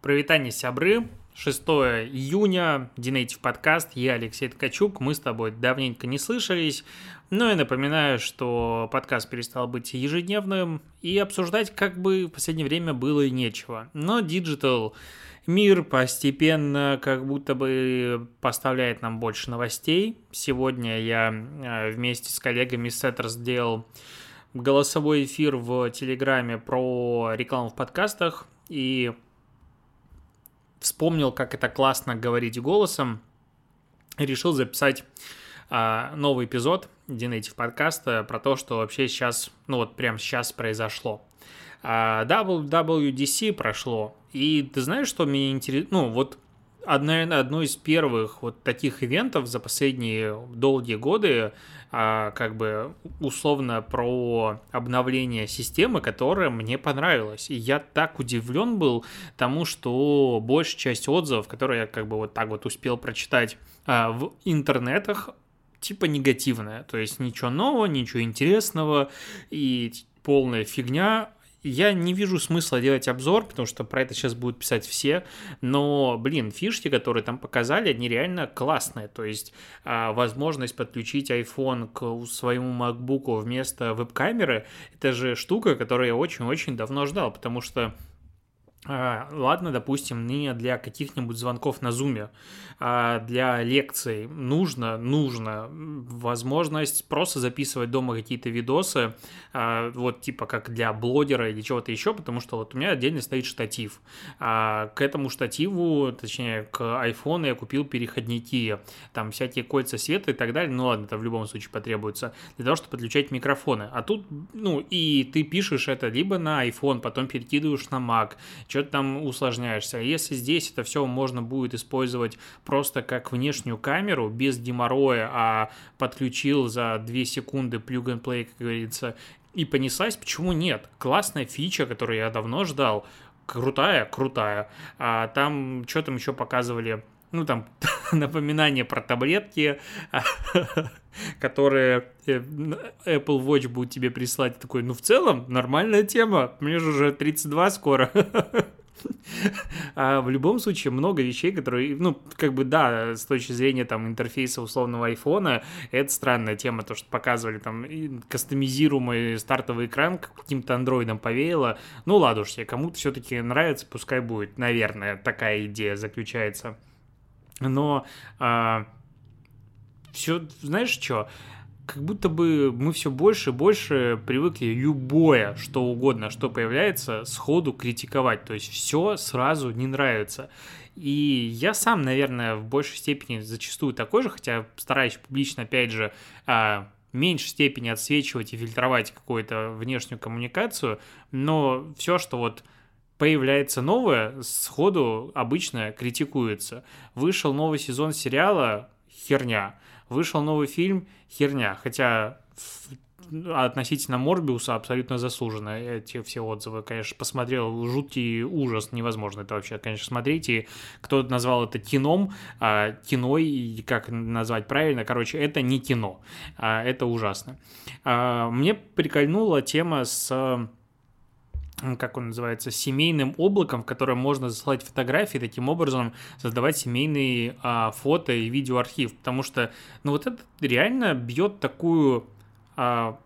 Провитание сябры, 6 июня, Динейтив подкаст, я Алексей Ткачук, мы с тобой давненько не слышались, но я напоминаю, что подкаст перестал быть ежедневным, и обсуждать как бы в последнее время было и нечего. Но Digital мир постепенно как будто бы поставляет нам больше новостей. Сегодня я э, вместе с коллегами Сеттер сделал голосовой эфир в Телеграме про рекламу в подкастах, и вспомнил, как это классно говорить голосом, решил записать а, новый эпизод Динейтив подкаста про то, что вообще сейчас, ну вот прямо сейчас произошло. А, WWDC прошло, и ты знаешь, что меня интересует? Ну вот наверное, одно из первых вот таких ивентов за последние долгие годы, а, как бы условно про обновление системы, которая мне понравилась. И я так удивлен был тому, что большая часть отзывов, которые я как бы вот так вот успел прочитать а, в интернетах, типа негативная. То есть ничего нового, ничего интересного и полная фигня, я не вижу смысла делать обзор, потому что про это сейчас будут писать все, но, блин, фишки, которые там показали, они реально классные, то есть а, возможность подключить iPhone к своему MacBook вместо веб-камеры, это же штука, которую я очень-очень давно ждал, потому что ладно, допустим, не для каких-нибудь звонков на зуме, а для лекций нужно, нужно возможность просто записывать дома какие-то видосы, а, вот типа как для блогера или чего-то еще, потому что вот у меня отдельно стоит штатив. А к этому штативу, точнее, к iPhone я купил переходники, там всякие кольца света и так далее, ну ладно, это в любом случае потребуется, для того, чтобы подключать микрофоны. А тут, ну, и ты пишешь это либо на iPhone, потом перекидываешь на Mac, что-то там усложняешься. А если здесь это все можно будет использовать просто как внешнюю камеру, без геморроя, а подключил за 2 секунды plug and play, как говорится, и понеслась, почему нет? Классная фича, которую я давно ждал, крутая, крутая. А там что там еще показывали? Ну, там напоминание про таблетки, которые э, Apple Watch будет тебе прислать. Такой, ну, в целом, нормальная тема. Мне же уже 32 скоро. А в любом случае много вещей, которые, ну, как бы, да, с точки зрения там интерфейса условного айфона, это странная тема, то, что показывали там кастомизируемый стартовый экран каким-то андроидом повеяло. Ну, ладушки, кому-то все-таки нравится, пускай будет, наверное, такая идея заключается. Но а, все, знаешь что, как будто бы мы все больше и больше привыкли любое, что угодно, что появляется, сходу критиковать. То есть все сразу не нравится. И я сам, наверное, в большей степени зачастую такой же, хотя стараюсь публично, опять же, а, меньшей степени отсвечивать и фильтровать какую-то внешнюю коммуникацию, но все, что вот появляется новое, сходу обычно критикуется. Вышел новый сезон сериала, херня Вышел новый фильм, херня. Хотя относительно Морбиуса абсолютно заслуженно эти все отзывы. Конечно, посмотрел жуткий ужас, невозможно это вообще, конечно, смотреть. И кто назвал это кином, а, кино, и как назвать правильно, короче, это не кино, а, это ужасно. А, мне прикольнула тема с как он называется, семейным облаком, в котором можно засылать фотографии, таким образом создавать семейный а, фото и видеоархив, потому что, ну вот это реально бьет такую а,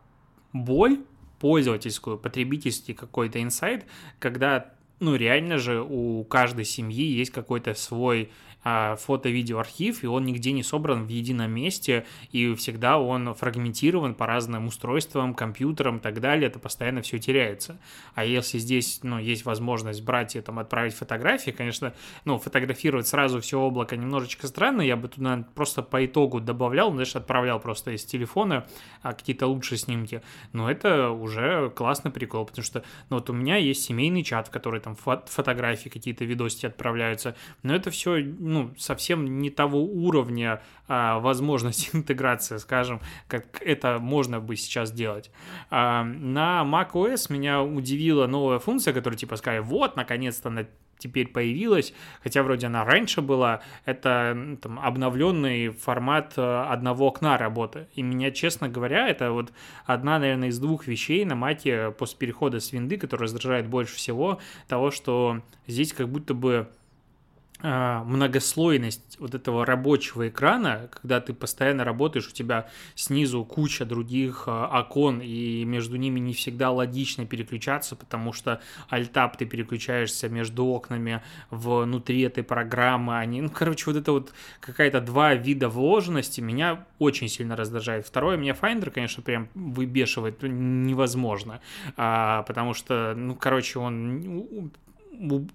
боль пользовательскую, потребительский какой-то инсайт, когда, ну реально же у каждой семьи есть какой-то свой фото-видео-архив, и он нигде не собран в едином месте, и всегда он фрагментирован по разным устройствам, компьютерам и так далее, это постоянно все теряется. А если здесь, ну, есть возможность брать и там отправить фотографии, конечно, ну, фотографировать сразу все облако немножечко странно, я бы туда просто по итогу добавлял, ну, знаешь, отправлял просто из телефона а, какие-то лучшие снимки, но это уже классный прикол, потому что, ну, вот у меня есть семейный чат, в который там фотографии, какие-то видосики отправляются, но это все, ну, совсем не того уровня а, возможности интеграции, скажем, как это можно бы сейчас делать. А, на macOS меня удивила новая функция, которая типа сказали, вот, наконец-то на теперь появилась, хотя вроде она раньше была, это там, обновленный формат э, одного окна работы. И меня, честно говоря, это вот одна, наверное, из двух вещей на маке после перехода с винды, которая раздражает больше всего, того, что здесь как будто бы а, многослойность вот этого рабочего экрана, когда ты постоянно работаешь, у тебя снизу куча других а, окон, и между ними не всегда логично переключаться, потому что альтап ты переключаешься между окнами внутри этой программы, они, ну, короче, вот это вот какая-то два вида вложенности меня очень сильно раздражает. Второе, меня Finder, конечно, прям выбешивает невозможно, а, потому что, ну, короче, он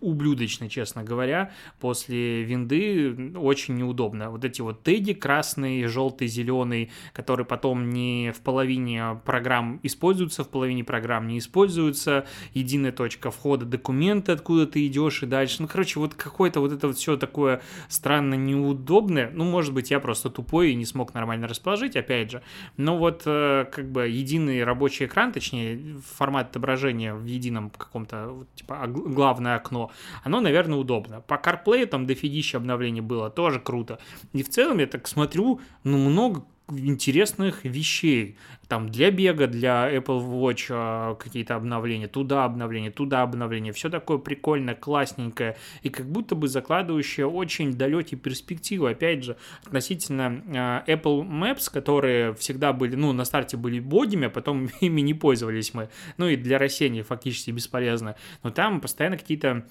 ублюдочно, честно говоря, после винды очень неудобно. Вот эти вот теги красный, желтый, зеленый, которые потом не в половине программ используются, в половине программ не используются, единая точка входа, документы, откуда ты идешь и дальше. Ну, короче, вот какое-то вот это вот все такое странно неудобное. Ну, может быть, я просто тупой и не смог нормально расположить, опять же. Но вот э, как бы единый рабочий экран, точнее, формат отображения в едином каком-то, типа, главное окно, оно, наверное, удобно. По CarPlay там дофигища обновлений было, тоже круто. И в целом я так смотрю, ну, много интересных вещей. Там для бега, для Apple Watch а, какие-то обновления, туда обновления, туда обновления. Все такое прикольное, классненькое и как будто бы закладывающее очень далекие перспективы. Опять же, относительно а, Apple Maps, которые всегда были, ну, на старте были бодями, а потом ими не пользовались мы. Ну и для растений фактически бесполезно. Но там постоянно какие-то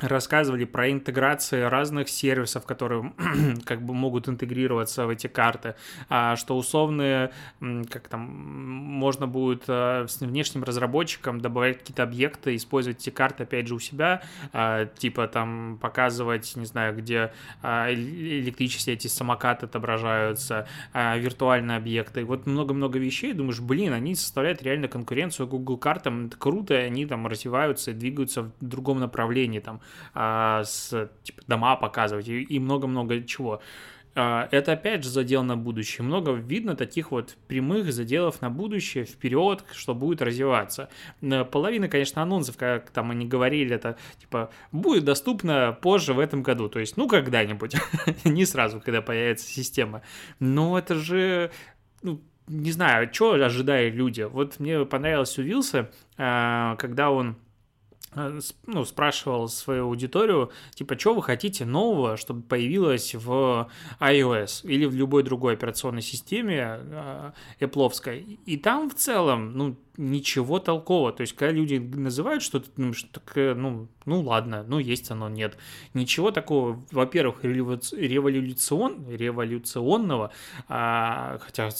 рассказывали про интеграции разных сервисов, которые как бы могут интегрироваться в эти карты, а, что условные, как там, можно будет а, с внешним разработчиком добавлять какие-то объекты, использовать эти карты, опять же, у себя, а, типа там показывать, не знаю, где электрические эти самокаты отображаются, виртуальные объекты, вот много-много вещей, думаешь, блин, они составляют реально конкуренцию Google картам, это круто, они там развиваются двигаются в другом направлении, там, а, с типа, дома показывать и много-много чего. А, это опять же задел на будущее. Много видно таких вот прямых заделов на будущее, вперед, что будет развиваться. Половина, конечно, анонсов, как там они говорили, это типа будет доступно позже в этом году. То есть, ну, когда-нибудь. Не сразу, когда появится система. Но это же ну, не знаю, что ожидают люди. Вот мне понравилось у Вилса, а, когда он ну, спрашивал свою аудиторию, типа, что вы хотите нового, чтобы появилось в iOS или в любой другой операционной системе э, Apple. И там в целом, ну, ничего толкового. То есть, когда люди называют что-то, ну, что ну, ну ладно, ну есть оно, нет. Ничего такого, во-первых, революцион, революционного, а, хотя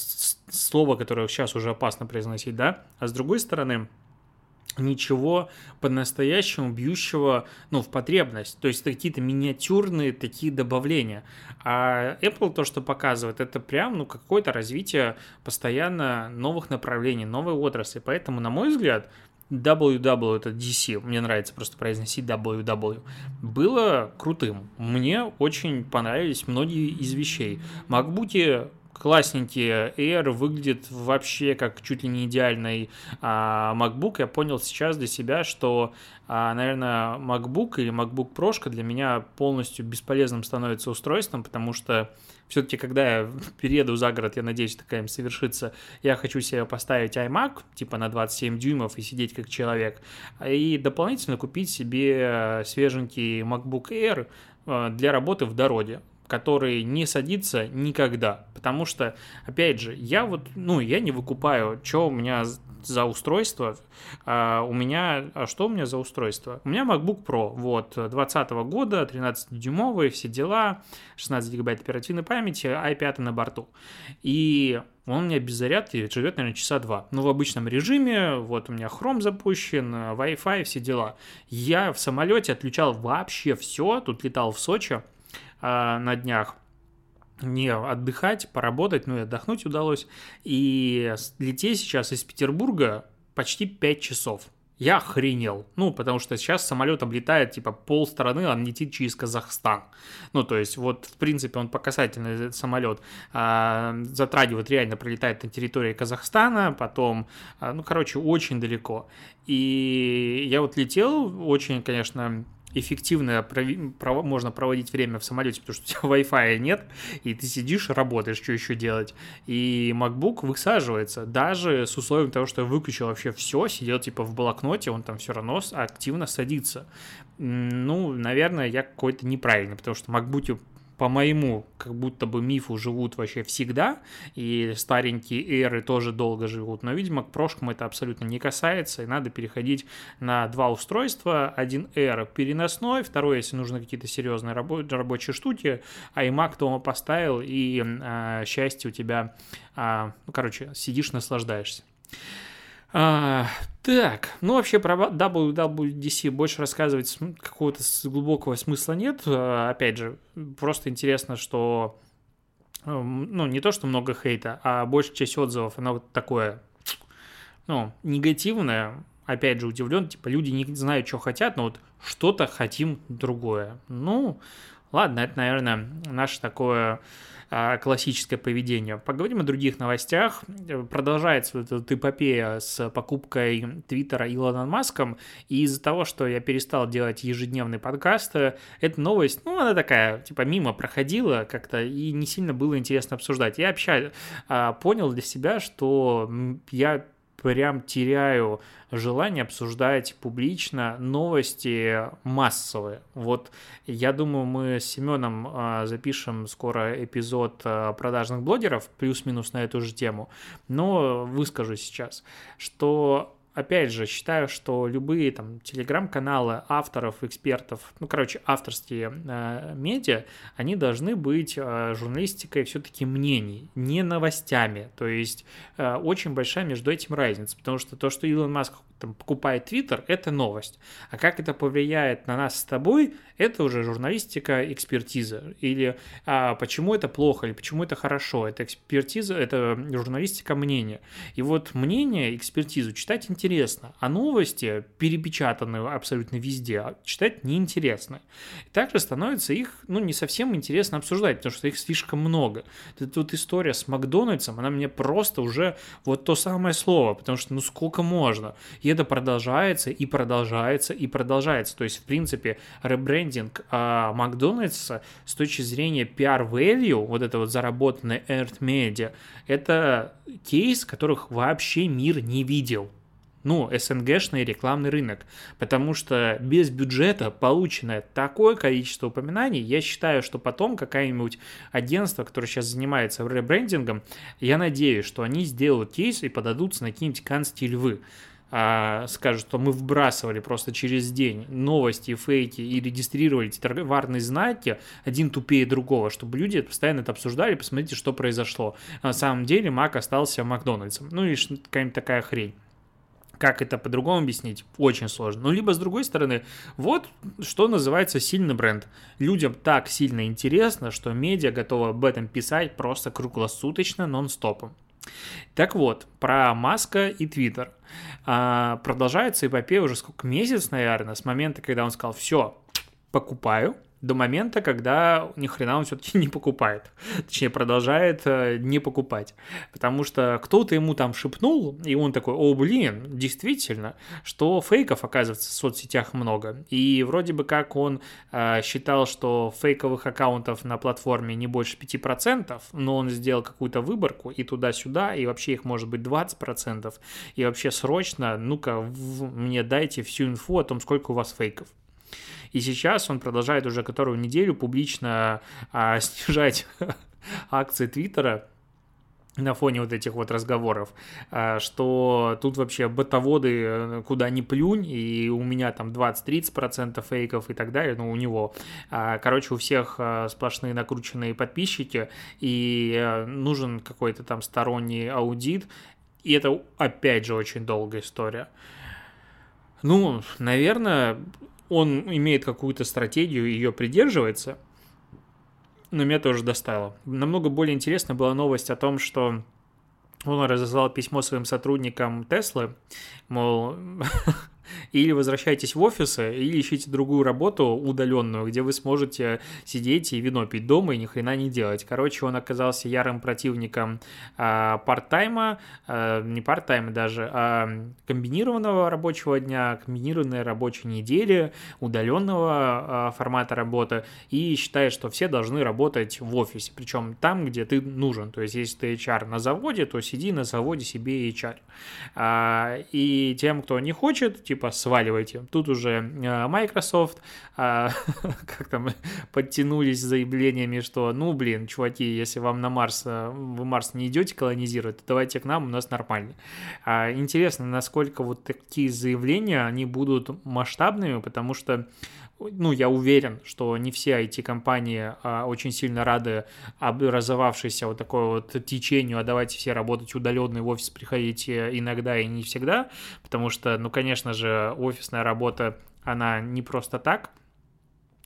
слово, которое сейчас уже опасно произносить, да, а с другой стороны, ничего по-настоящему бьющего ну, в потребность. То есть какие-то миниатюрные такие добавления. А Apple то, что показывает, это прям ну, какое-то развитие постоянно новых направлений, новой отрасли. Поэтому, на мой взгляд, WW, это DC, мне нравится просто произносить WW, было крутым. Мне очень понравились многие из вещей. MacBook классненькие. Air выглядит вообще как чуть ли не идеальный а, MacBook. Я понял сейчас для себя, что, а, наверное, MacBook или MacBook Pro для меня полностью бесполезным становится устройством, потому что все-таки, когда я перееду за город, я надеюсь, такая им совершится, я хочу себе поставить iMac, типа на 27 дюймов и сидеть как человек, и дополнительно купить себе свеженький MacBook Air а, для работы в дороге который не садится никогда. Потому что, опять же, я вот, ну, я не выкупаю, что у меня за устройство. А у меня, а что у меня за устройство? У меня MacBook Pro, вот, 2020 года, 13-дюймовый, все дела, 16 гигабайт оперативной памяти, i5 на борту. И он у меня без зарядки живет, наверное, часа два. Ну, в обычном режиме, вот у меня Chrome запущен, Wi-Fi, все дела. Я в самолете отключал вообще все, тут летал в Сочи, э, на днях не отдыхать, поработать, ну и отдохнуть удалось. И лететь сейчас из Петербурга почти 5 часов. Я охренел. Ну, потому что сейчас самолет облетает, типа, пол страны, он летит через Казахстан. Ну, то есть, вот, в принципе, он показательный, этот самолет. А, затрагивает, реально пролетает на территории Казахстана, потом, а, ну, короче, очень далеко. И я вот летел, очень, конечно, эффективно можно проводить время в самолете, потому что у тебя Wi-Fi нет, и ты сидишь, работаешь, что еще делать. И MacBook высаживается, даже с условием того, что я выключил вообще все, сидел типа в блокноте, он там все равно активно садится. Ну, наверное, я какой-то неправильный, потому что MacBook по моему, как будто бы мифу живут вообще всегда, и старенькие эры тоже долго живут, но, видимо, к прошлому это абсолютно не касается, и надо переходить на два устройства, один R переносной, второй, если нужны какие-то серьезные рабо- рабочие штуки, а iMac дома поставил, и э, счастье у тебя, э, ну, короче, сидишь, наслаждаешься. Так, ну вообще про WWDC больше рассказывать какого-то глубокого смысла нет. А, опять же, просто интересно, что эм, ну, не то, что много хейта, а большая часть отзывов, она вот такое, ну, негативное. Опять же, удивлен, типа, люди не знают, что хотят, но вот что-то хотим другое. Ну, ладно, это, наверное, наше такое а, классическое поведение. Поговорим о других новостях. Продолжается вот эта эпопея с покупкой Твиттера Илоном Маском, и из-за того, что я перестал делать ежедневные подкасты, эта новость, ну, она такая, типа, мимо проходила как-то, и не сильно было интересно обсуждать. Я вообще а, понял для себя, что я прям теряю желание обсуждать публично новости массовые. Вот я думаю, мы с Семеном а, запишем скоро эпизод а, продажных блогеров, плюс-минус на эту же тему, но выскажу сейчас, что опять же, считаю, что любые там телеграм-каналы авторов, экспертов, ну, короче, авторские э, медиа, они должны быть э, журналистикой все-таки мнений, не новостями. То есть э, очень большая между этим разница, потому что то, что Илон Маск там, покупает Твиттер, это новость. А как это повлияет на нас с тобой, это уже журналистика, экспертиза. Или а, почему это плохо, или почему это хорошо. Это экспертиза, это журналистика мнения. И вот мнение, экспертизу читать интересно, а новости, перепечатанные абсолютно везде, читать неинтересно. И также становится их, ну, не совсем интересно обсуждать, потому что их слишком много. Эта вот история с Макдональдсом, она мне просто уже вот то самое слово, потому что ну сколько можно. И это продолжается и продолжается и продолжается. То есть, в принципе, ребрендинг а, Макдональдса с точки зрения PR-value, вот это вот заработанное Earth Media, это кейс, которых вообще мир не видел ну, СНГшный рекламный рынок, потому что без бюджета полученное такое количество упоминаний, я считаю, что потом какая-нибудь агентство, которое сейчас занимается ребрендингом, я надеюсь, что они сделают кейс и подадутся на какие-нибудь канские львы а, скажут, что мы вбрасывали просто через день новости, фейки и регистрировали эти товарные знаки, один тупее другого, чтобы люди постоянно это обсуждали, посмотрите, что произошло. На самом деле Мак остался Макдональдсом. Ну и какая-нибудь такая хрень. Как это по-другому объяснить? Очень сложно. Ну, либо с другой стороны, вот что называется сильный бренд. Людям так сильно интересно, что медиа готовы об этом писать просто круглосуточно, нон-стопом. Так вот, про Маска и Твиттер. А, продолжается эпопея уже сколько месяц, наверное, с момента, когда он сказал, все, покупаю, до момента, когда ни хрена он все-таки не покупает. Точнее, продолжает э, не покупать. Потому что кто-то ему там шепнул, и он такой, о, блин, действительно, что фейков, оказывается, в соцсетях много. И вроде бы как он э, считал, что фейковых аккаунтов на платформе не больше 5%, но он сделал какую-то выборку и туда-сюда, и вообще их может быть 20%. И вообще срочно, ну-ка, мне дайте всю инфу о том, сколько у вас фейков. И сейчас он продолжает уже которую неделю публично а, снижать акции Твиттера, на фоне вот этих вот разговоров, а, что тут вообще ботоводы э, куда ни плюнь, и у меня там 20-30% фейков и так далее, ну, у него. А, короче, у всех э, сплошные накрученные подписчики, и э, нужен какой-то там сторонний аудит, и это, опять же, очень долгая история. Ну, наверное, он имеет какую-то стратегию и ее придерживается, но меня тоже достало. Намного более интересна была новость о том, что он разослал письмо своим сотрудникам Теслы, мол, Или возвращайтесь в офисы, или ищите другую работу удаленную, где вы сможете сидеть и вино пить дома и ни хрена не делать. Короче, он оказался ярым противником а, парт-тайма, а, не парт-тайма даже, а комбинированного рабочего дня, комбинированной рабочей недели, удаленного а, формата работы, и считает, что все должны работать в офисе, причем там, где ты нужен. То есть, если ты HR на заводе, то сиди на заводе себе HR. А, и тем, кто не хочет, типа, сваливайте. Тут уже а, Microsoft, а, как там, подтянулись заявлениями, что, ну, блин, чуваки, если вам на Марс, вы Марс не идете колонизировать, то давайте к нам, у нас нормально. Интересно, насколько вот такие заявления, они будут масштабными, потому что ну, я уверен, что не все IT-компании а, очень сильно рады образовавшейся вот такой вот течению, а давайте все работать удаленно в офис приходите иногда и не всегда, потому что, ну, конечно же, офисная работа, она не просто так,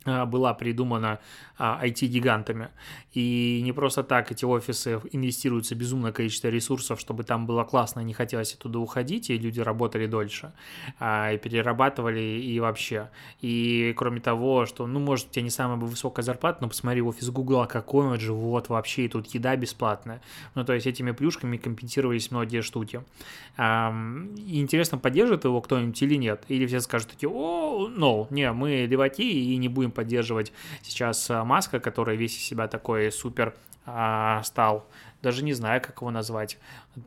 была придумана IT-гигантами. А, и не просто так эти офисы инвестируются безумное количество ресурсов, чтобы там было классно, не хотелось оттуда уходить, и люди работали дольше, а, и перерабатывали, и вообще. И кроме того, что, ну, может, у тебя не самая высокая зарплата, но посмотри, офис Гугла, какой он же, вот, вообще, и тут еда бесплатная. Ну, то есть этими плюшками компенсировались многие штуки. И интересно, поддержит его кто-нибудь или нет? Или все скажут такие, о, no, не, мы леваки и не будем поддерживать сейчас а, Маска, который весь из себя такой супер а, стал, даже не знаю, как его назвать,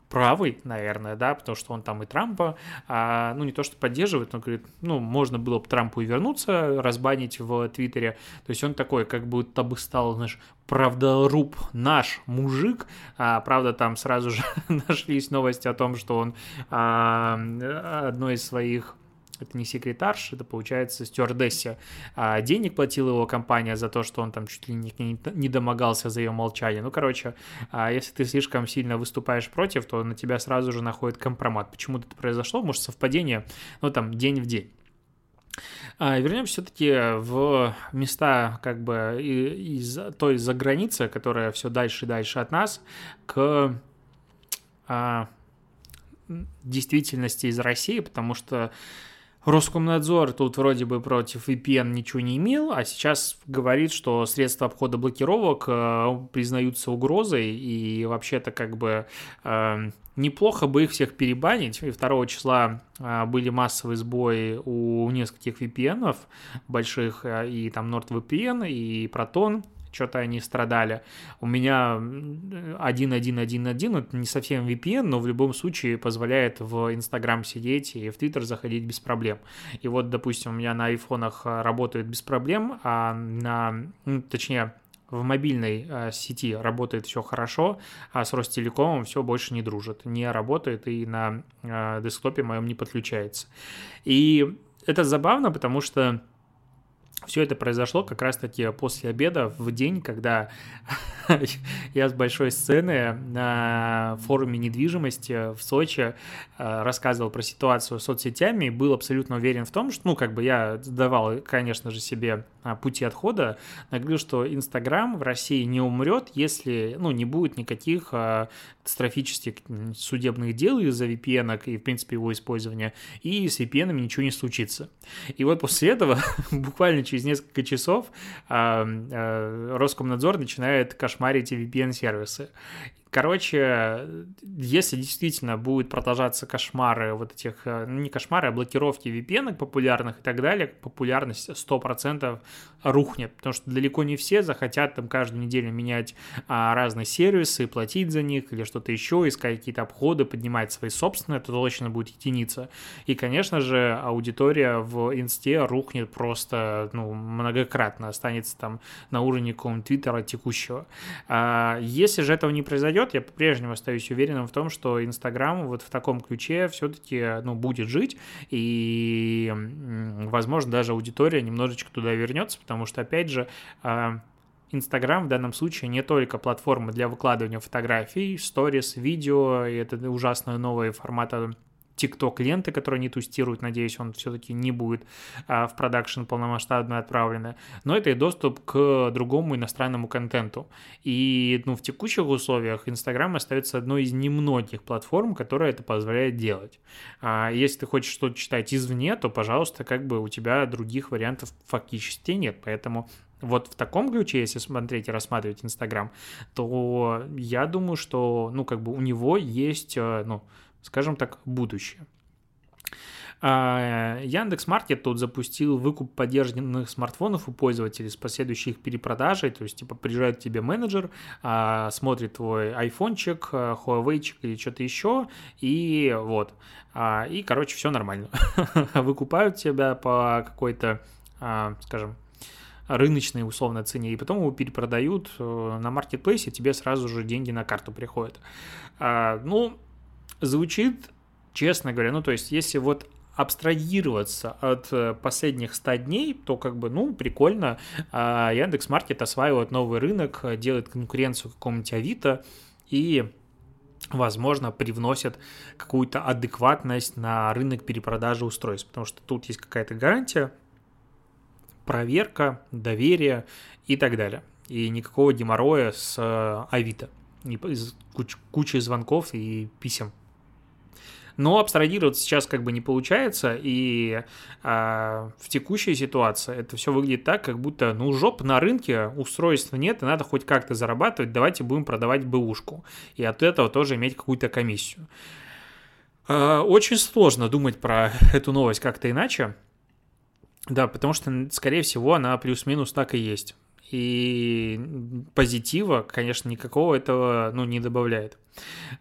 правый, наверное, да, потому что он там и Трампа, а, ну, не то, что поддерживает, но говорит, ну, можно было бы Трампу и вернуться, разбанить в Твиттере, то есть он такой, как будто бы стал, знаешь, правдоруб наш мужик, а, правда, там сразу же нашлись новости о том, что он а, одной из своих это не секретарш, это получается стюардесса. А денег платила его компания за то, что он там чуть ли не, не домогался за ее молчание. Ну, короче, а если ты слишком сильно выступаешь против, то на тебя сразу же находит компромат. Почему это произошло? Может, совпадение, ну, там, день в день. А, вернемся все-таки в места как бы из той за границы, которая все дальше и дальше от нас, к а, действительности из России, потому что Роскомнадзор тут вроде бы против VPN ничего не имел, а сейчас говорит, что средства обхода блокировок э, признаются угрозой, и вообще-то как бы э, неплохо бы их всех перебанить. И 2 числа э, были массовые сбои у нескольких VPN больших, и там NordVPN, и Proton, что-то они страдали. У меня 1.1.1.1, это не совсем VPN, но в любом случае позволяет в Инстаграм сидеть и в Твиттер заходить без проблем. И вот, допустим, у меня на айфонах э, работает без проблем, а на, ну, точнее, в мобильной э, сети работает все хорошо, а с Ростелекомом все больше не дружит, не работает и на э, десктопе моем не подключается. И это забавно, потому что все это произошло как раз-таки после обеда, в день, когда я с большой сцены на форуме недвижимости в Сочи э, рассказывал про ситуацию с соцсетями и был абсолютно уверен в том, что, ну, как бы я давал, конечно же, себе а, пути отхода, говорил, что Инстаграм в России не умрет, если, ну, не будет никаких а, катастрофических судебных дел из-за VPN и, в принципе, его использования, и с VPN ничего не случится. И вот после этого, буквально через несколько часов, а, Роскомнадзор начинает кошмарить VPN-сервисы. Короче, если действительно будет продолжаться кошмары вот этих, э, ну не кошмары, а блокировки VPN популярных и так далее, популярность 100% рухнет, потому что далеко не все захотят там каждую неделю менять а, разные сервисы, платить за них или что-то еще, искать какие-то обходы, поднимать свои собственные, это точно будет единица. И, конечно же, аудитория в инсте рухнет просто ну, многократно, останется там на уровне какого-нибудь твиттера текущего. А, если же этого не произойдет, произойдет, я по-прежнему остаюсь уверенным в том, что Инстаграм вот в таком ключе все-таки ну, будет жить, и, возможно, даже аудитория немножечко туда вернется, потому что, опять же, а, Инстаграм в данном случае не только платформа для выкладывания фотографий, сторис, видео, и это ужасные новые форматы TikTok ленты, которые они тестируют, надеюсь, он все-таки не будет а, в продакшн полномасштабно отправлен, но это и доступ к другому иностранному контенту. И ну, в текущих условиях Инстаграм остается одной из немногих платформ, которая это позволяет делать. А если ты хочешь что-то читать извне, то, пожалуйста, как бы у тебя других вариантов фактически нет, поэтому вот в таком ключе, если смотреть и рассматривать Инстаграм, то я думаю, что, ну, как бы у него есть, э, ну, скажем так, будущее. А, Яндекс Маркет тут запустил выкуп поддержанных смартфонов у пользователей с последующей их перепродажей, то есть, типа, приезжает к тебе менеджер, а, смотрит твой айфончик, а, Huawei или что-то еще, и вот, и, короче, все нормально. Выкупают тебя по какой-то, скажем, рыночной условно цене, и потом его перепродают э, на маркетплейсе, тебе сразу же деньги на карту приходят. Ну, звучит, честно говоря, ну, то есть, если вот абстрагироваться от э, последних 100 дней, то как бы, ну, прикольно. А Яндекс Маркет осваивает новый рынок, делает конкуренцию какому-нибудь Авито и возможно, привносят какую-то адекватность на рынок перепродажи устройств, потому что тут есть какая-то гарантия, проверка, доверие и так далее. И никакого геморроя с э, Авито, куча звонков и писем но абстрагироваться сейчас как бы не получается, и а, в текущей ситуации это все выглядит так, как будто, ну, жоп на рынке, устройств нет, и надо хоть как-то зарабатывать, давайте будем продавать бэушку, и от этого тоже иметь какую-то комиссию. А, очень сложно думать про эту новость как-то иначе, да, потому что, скорее всего, она плюс-минус так и есть. И позитива, конечно, никакого этого ну, не добавляет.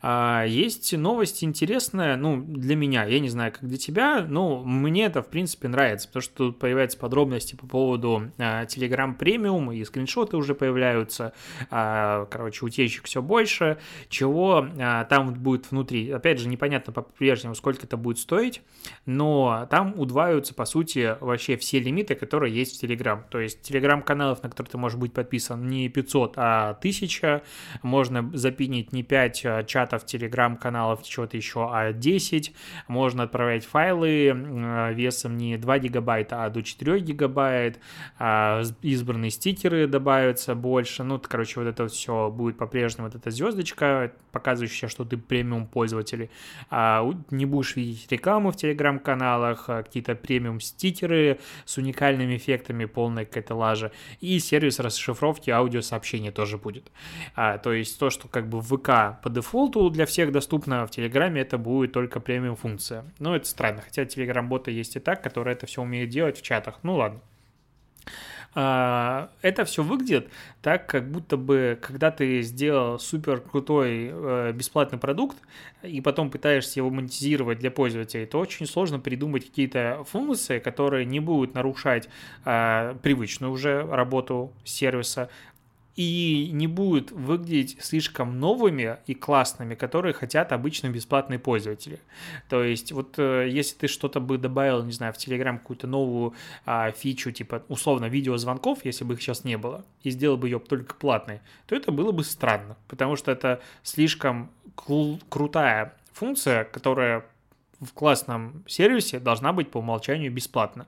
А, есть новость интересная, ну, для меня, я не знаю, как для тебя, но мне это, в принципе, нравится, потому что тут появляются подробности по поводу а, Telegram Premium, и скриншоты уже появляются, а, короче, утечек все больше, чего а, там будет внутри. Опять же, непонятно по-прежнему, сколько это будет стоить, но там удваиваются, по сути, вообще все лимиты, которые есть в Telegram. То есть Telegram-каналов, на которые ты можешь быть подписан, не 500, а 1000, можно запинить не 5 Э, чатов, телеграм-каналов, чего-то еще, а 10. Можно отправлять файлы э, весом не 2 гигабайта, а до 4 гигабайт. А, избранные стикеры добавятся больше. Ну, короче, вот это все будет по-прежнему. Вот эта звездочка, показывающая, что ты премиум пользователь. А, не будешь видеть рекламу в телеграм-каналах, а какие-то премиум стикеры с уникальными эффектами, полная какая-то лажа. И сервис расшифровки аудиосообщений тоже будет. А, то есть то, что как бы в ВК под дефолту для всех доступно, в Телеграме это будет только премиум функция. Ну, это странно, хотя Телеграм-боты есть и так, которые это все умеют делать в чатах. Ну, ладно. А, это все выглядит так, как будто бы, когда ты сделал супер крутой э, бесплатный продукт и потом пытаешься его монетизировать для пользователей, то очень сложно придумать какие-то функции, которые не будут нарушать а, привычную уже работу сервиса, и не будут выглядеть слишком новыми и классными, которые хотят обычно бесплатные пользователи. То есть вот э, если ты что-то бы добавил, не знаю, в Telegram какую-то новую а, фичу, типа условно видеозвонков, если бы их сейчас не было, и сделал бы ее только платной, то это было бы странно, потому что это слишком крутая функция, которая в классном сервисе должна быть по умолчанию бесплатно.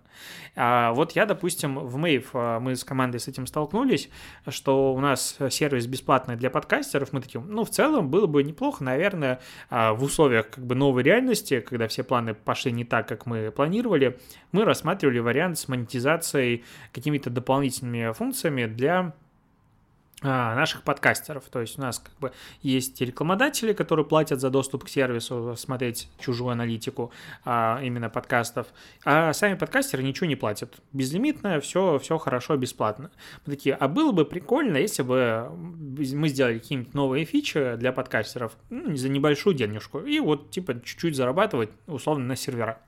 А вот я, допустим, в Mave а, мы с командой с этим столкнулись, что у нас сервис бесплатный для подкастеров, мы таким, ну, в целом было бы неплохо, наверное, а, в условиях как бы новой реальности, когда все планы пошли не так, как мы планировали, мы рассматривали вариант с монетизацией какими-то дополнительными функциями для наших подкастеров. То есть у нас как бы есть рекламодатели, которые платят за доступ к сервису, смотреть чужую аналитику а, именно подкастов, а сами подкастеры ничего не платят. Безлимитно, все, все хорошо, бесплатно. Мы такие, а было бы прикольно, если бы мы сделали какие-нибудь новые фичи для подкастеров ну, за небольшую денежку, и вот типа чуть-чуть зарабатывать условно на сервера.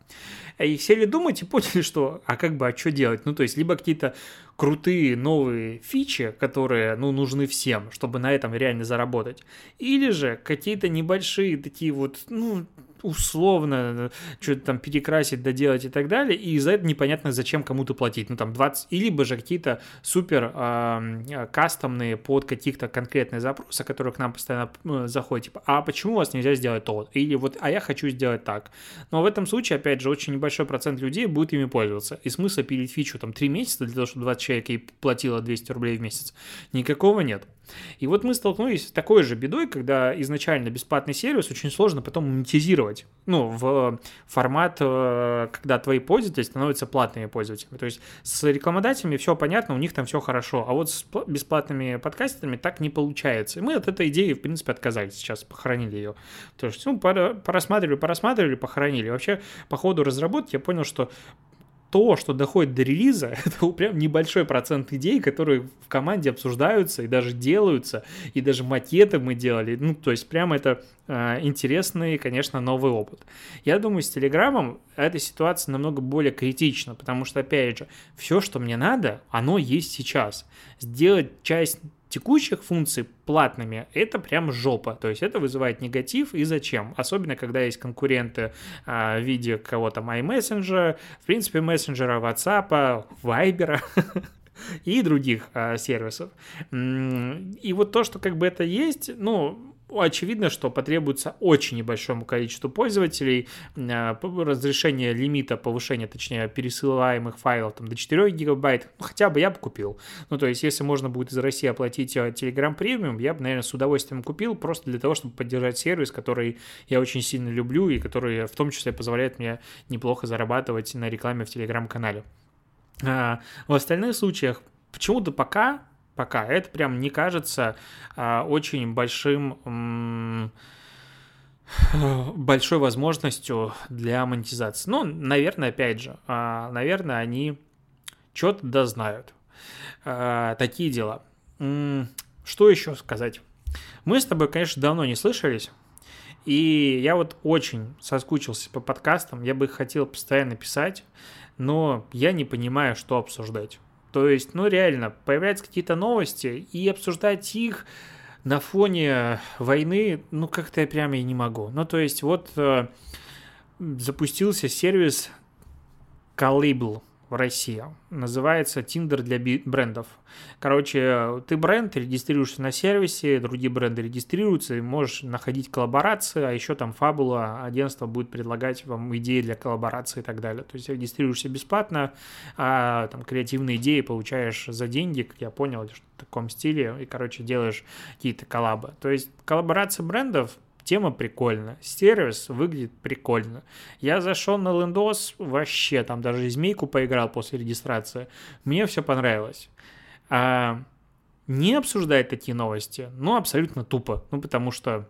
И сели думать и поняли, что а как бы, а что делать? Ну, то есть, либо какие-то крутые новые фичи, которые, ну, нужны всем, чтобы на этом реально заработать. Или же какие-то небольшие такие вот, ну, условно что-то там перекрасить, доделать и так далее, и за это непонятно, зачем кому-то платить. Ну, там 20, или либо же какие-то супер э, кастомные под каких-то конкретные запросы, которые к нам постоянно э, заходят, типа, а почему у вас нельзя сделать то? Или вот, а я хочу сделать так. Но в этом случае, опять же, очень небольшой процент людей будет ими пользоваться. И смысла пилить фичу там 3 месяца для того, чтобы 20 человек ей платило 200 рублей в месяц, никакого нет. И вот мы столкнулись с такой же бедой, когда изначально бесплатный сервис очень сложно потом монетизировать. Ну, в формат, э, когда твои пользователи становятся платными пользователями. То есть с рекламодателями все понятно, у них там все хорошо. А вот с бесплатными подкастерами так не получается. И мы от этой идеи, в принципе, отказались. Сейчас похоронили ее. То есть, ну, порассматривали, порассматривали, похоронили. Вообще, по ходу разработки я понял, что то, что доходит до релиза, это прям небольшой процент идей, которые в команде обсуждаются и даже делаются, и даже макеты мы делали. Ну, то есть прям это э, интересный, конечно, новый опыт. Я думаю, с Телеграмом эта ситуация намного более критична, потому что, опять же, все, что мне надо, оно есть сейчас. Сделать часть текущих функций платными, это прям жопа. То есть это вызывает негатив и зачем? Особенно, когда есть конкуренты а, в виде кого-то iMessenger, в принципе, мессенджера, WhatsApp, Viber и других а, сервисов. И вот то, что как бы это есть, ну, очевидно, что потребуется очень небольшому количеству пользователей э, разрешение лимита повышения, точнее, пересылаемых файлов там, до 4 гигабайт, ну, хотя бы я бы купил. Ну, то есть, если можно будет из России оплатить э, Telegram премиум, я бы, наверное, с удовольствием купил, просто для того, чтобы поддержать сервис, который я очень сильно люблю и который в том числе позволяет мне неплохо зарабатывать на рекламе в Telegram-канале. А, в остальных случаях почему-то пока пока. Это прям не кажется а, очень большим большой возможностью для монетизации. Ну, наверное, опять же, а, наверное, они что-то да знают. А, такие дела. Что еще сказать? Мы с тобой, конечно, давно не слышались. И я вот очень соскучился по подкастам. Я бы их хотел постоянно писать, но я не понимаю, что обсуждать. То есть, ну реально, появляются какие-то новости, и обсуждать их на фоне войны, ну как-то я прямо и не могу. Ну то есть, вот э, запустился сервис Calable в России. Называется Tinder для брендов. Короче, ты бренд, регистрируешься на сервисе, другие бренды регистрируются, и можешь находить коллаборации, а еще там фабула, агентство будет предлагать вам идеи для коллаборации и так далее. То есть регистрируешься бесплатно, а там креативные идеи получаешь за деньги, как я понял, в таком стиле, и, короче, делаешь какие-то коллабы. То есть коллаборация брендов Тема прикольная, сервис выглядит прикольно. Я зашел на лендос, вообще там даже змейку поиграл после регистрации. Мне все понравилось. А не обсуждать такие новости, ну, абсолютно тупо. Ну, потому что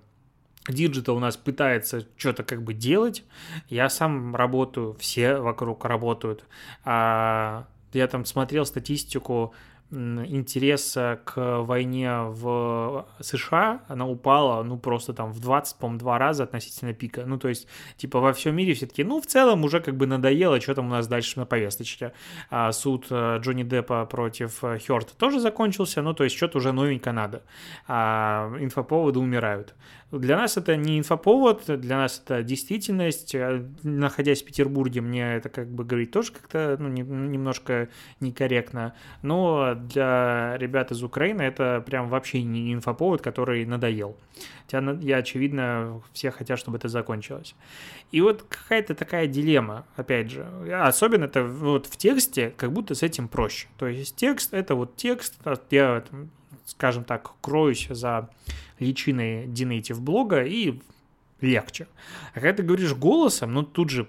digital у нас пытается что-то как бы делать. Я сам работаю, все вокруг работают. А я там смотрел статистику интереса к войне в США, она упала, ну, просто там в 20, по два раза относительно пика. Ну, то есть, типа, во всем мире все-таки, ну, в целом уже как бы надоело, что там у нас дальше на повесточке. А суд э, Джонни Деппа против э, Хёрта тоже закончился, ну, то есть, что-то уже новенько надо. А инфоповоды умирают. Для нас это не инфоповод, для нас это действительность. Э, находясь в Петербурге, мне это как бы говорить тоже как-то ну, не, немножко некорректно. Но для ребят из Украины это прям вообще не инфоповод, который надоел. Хотя, я, очевидно, все хотят, чтобы это закончилось. И вот какая-то такая дилемма, опять же. Особенно это вот в тексте, как будто с этим проще. То есть текст — это вот текст, я, скажем так, кроюсь за личиной Dinative блога и легче. А когда ты говоришь голосом, ну тут же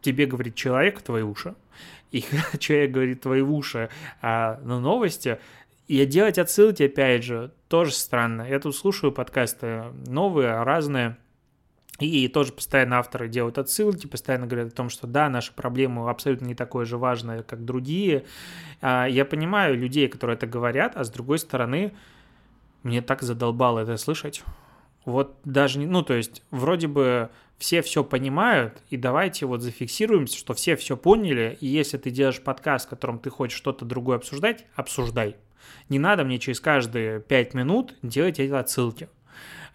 тебе говорит человек твои уши, и человек говорит твои уши а, на новости, и делать отсылки, опять же, тоже странно. Я тут слушаю подкасты новые, разные, и тоже постоянно авторы делают отсылки, постоянно говорят о том, что да, наша проблема абсолютно не такое же важная, как другие. А, я понимаю людей, которые это говорят, а с другой стороны, мне так задолбало это слышать. Вот даже не, ну то есть вроде бы все все понимают, и давайте вот зафиксируемся, что все все поняли, и если ты делаешь подкаст, в котором ты хочешь что-то другое обсуждать, обсуждай. Не надо мне через каждые пять минут делать эти отсылки.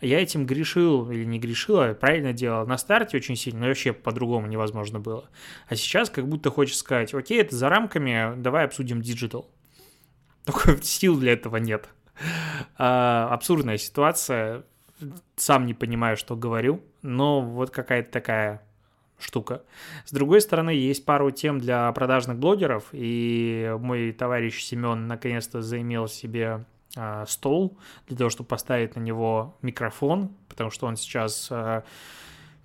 Я этим грешил или не грешил, а правильно делал на старте очень сильно, но вообще по-другому невозможно было. А сейчас как будто хочешь сказать, окей, это за рамками, давай обсудим digital. Только сил для этого нет. А, абсурдная ситуация, сам не понимаю, что говорю, но вот какая-то такая штука. С другой стороны, есть пару тем для продажных блогеров, и мой товарищ Семен наконец-то заимел себе а, стол для того, чтобы поставить на него микрофон, потому что он сейчас а,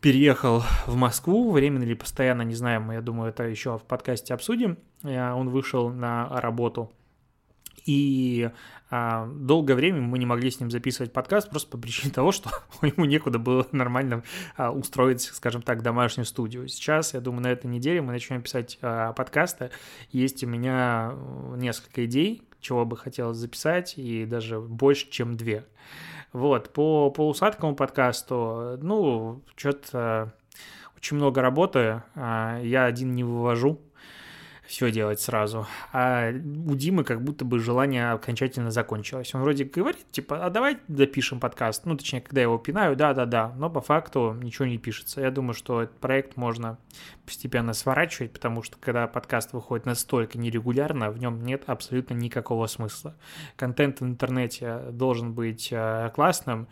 переехал в Москву, временно или постоянно, не знаем, я думаю, это еще в подкасте обсудим. А, он вышел на работу и долгое время мы не могли с ним записывать подкаст просто по причине того, что ему некуда было нормально а, устроить, скажем так, домашнюю студию. Сейчас, я думаю, на этой неделе мы начнем писать а, подкасты. Есть у меня э, несколько идей, чего бы хотелось записать, и даже больше, чем две. Вот, по полусадкому подкасту, ну, что-то очень много работы, а, я один не вывожу, все делать сразу. А у Димы как будто бы желание окончательно закончилось. Он вроде говорит, типа, а давай допишем подкаст. Ну, точнее, когда я его пинаю, да-да-да. Но по факту ничего не пишется. Я думаю, что этот проект можно постепенно сворачивать, потому что когда подкаст выходит настолько нерегулярно, в нем нет абсолютно никакого смысла. Контент в интернете должен быть э, классным,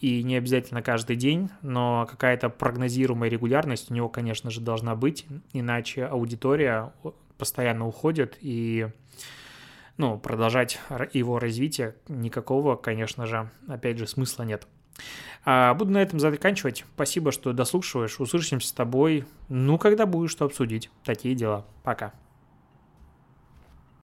и не обязательно каждый день, но какая-то прогнозируемая регулярность у него, конечно же, должна быть, иначе аудитория постоянно уходит, и ну, продолжать его развитие никакого, конечно же, опять же, смысла нет. А, буду на этом заканчивать. Спасибо, что дослушиваешь. Услышимся с тобой, ну, когда будешь что обсудить. Такие дела. Пока.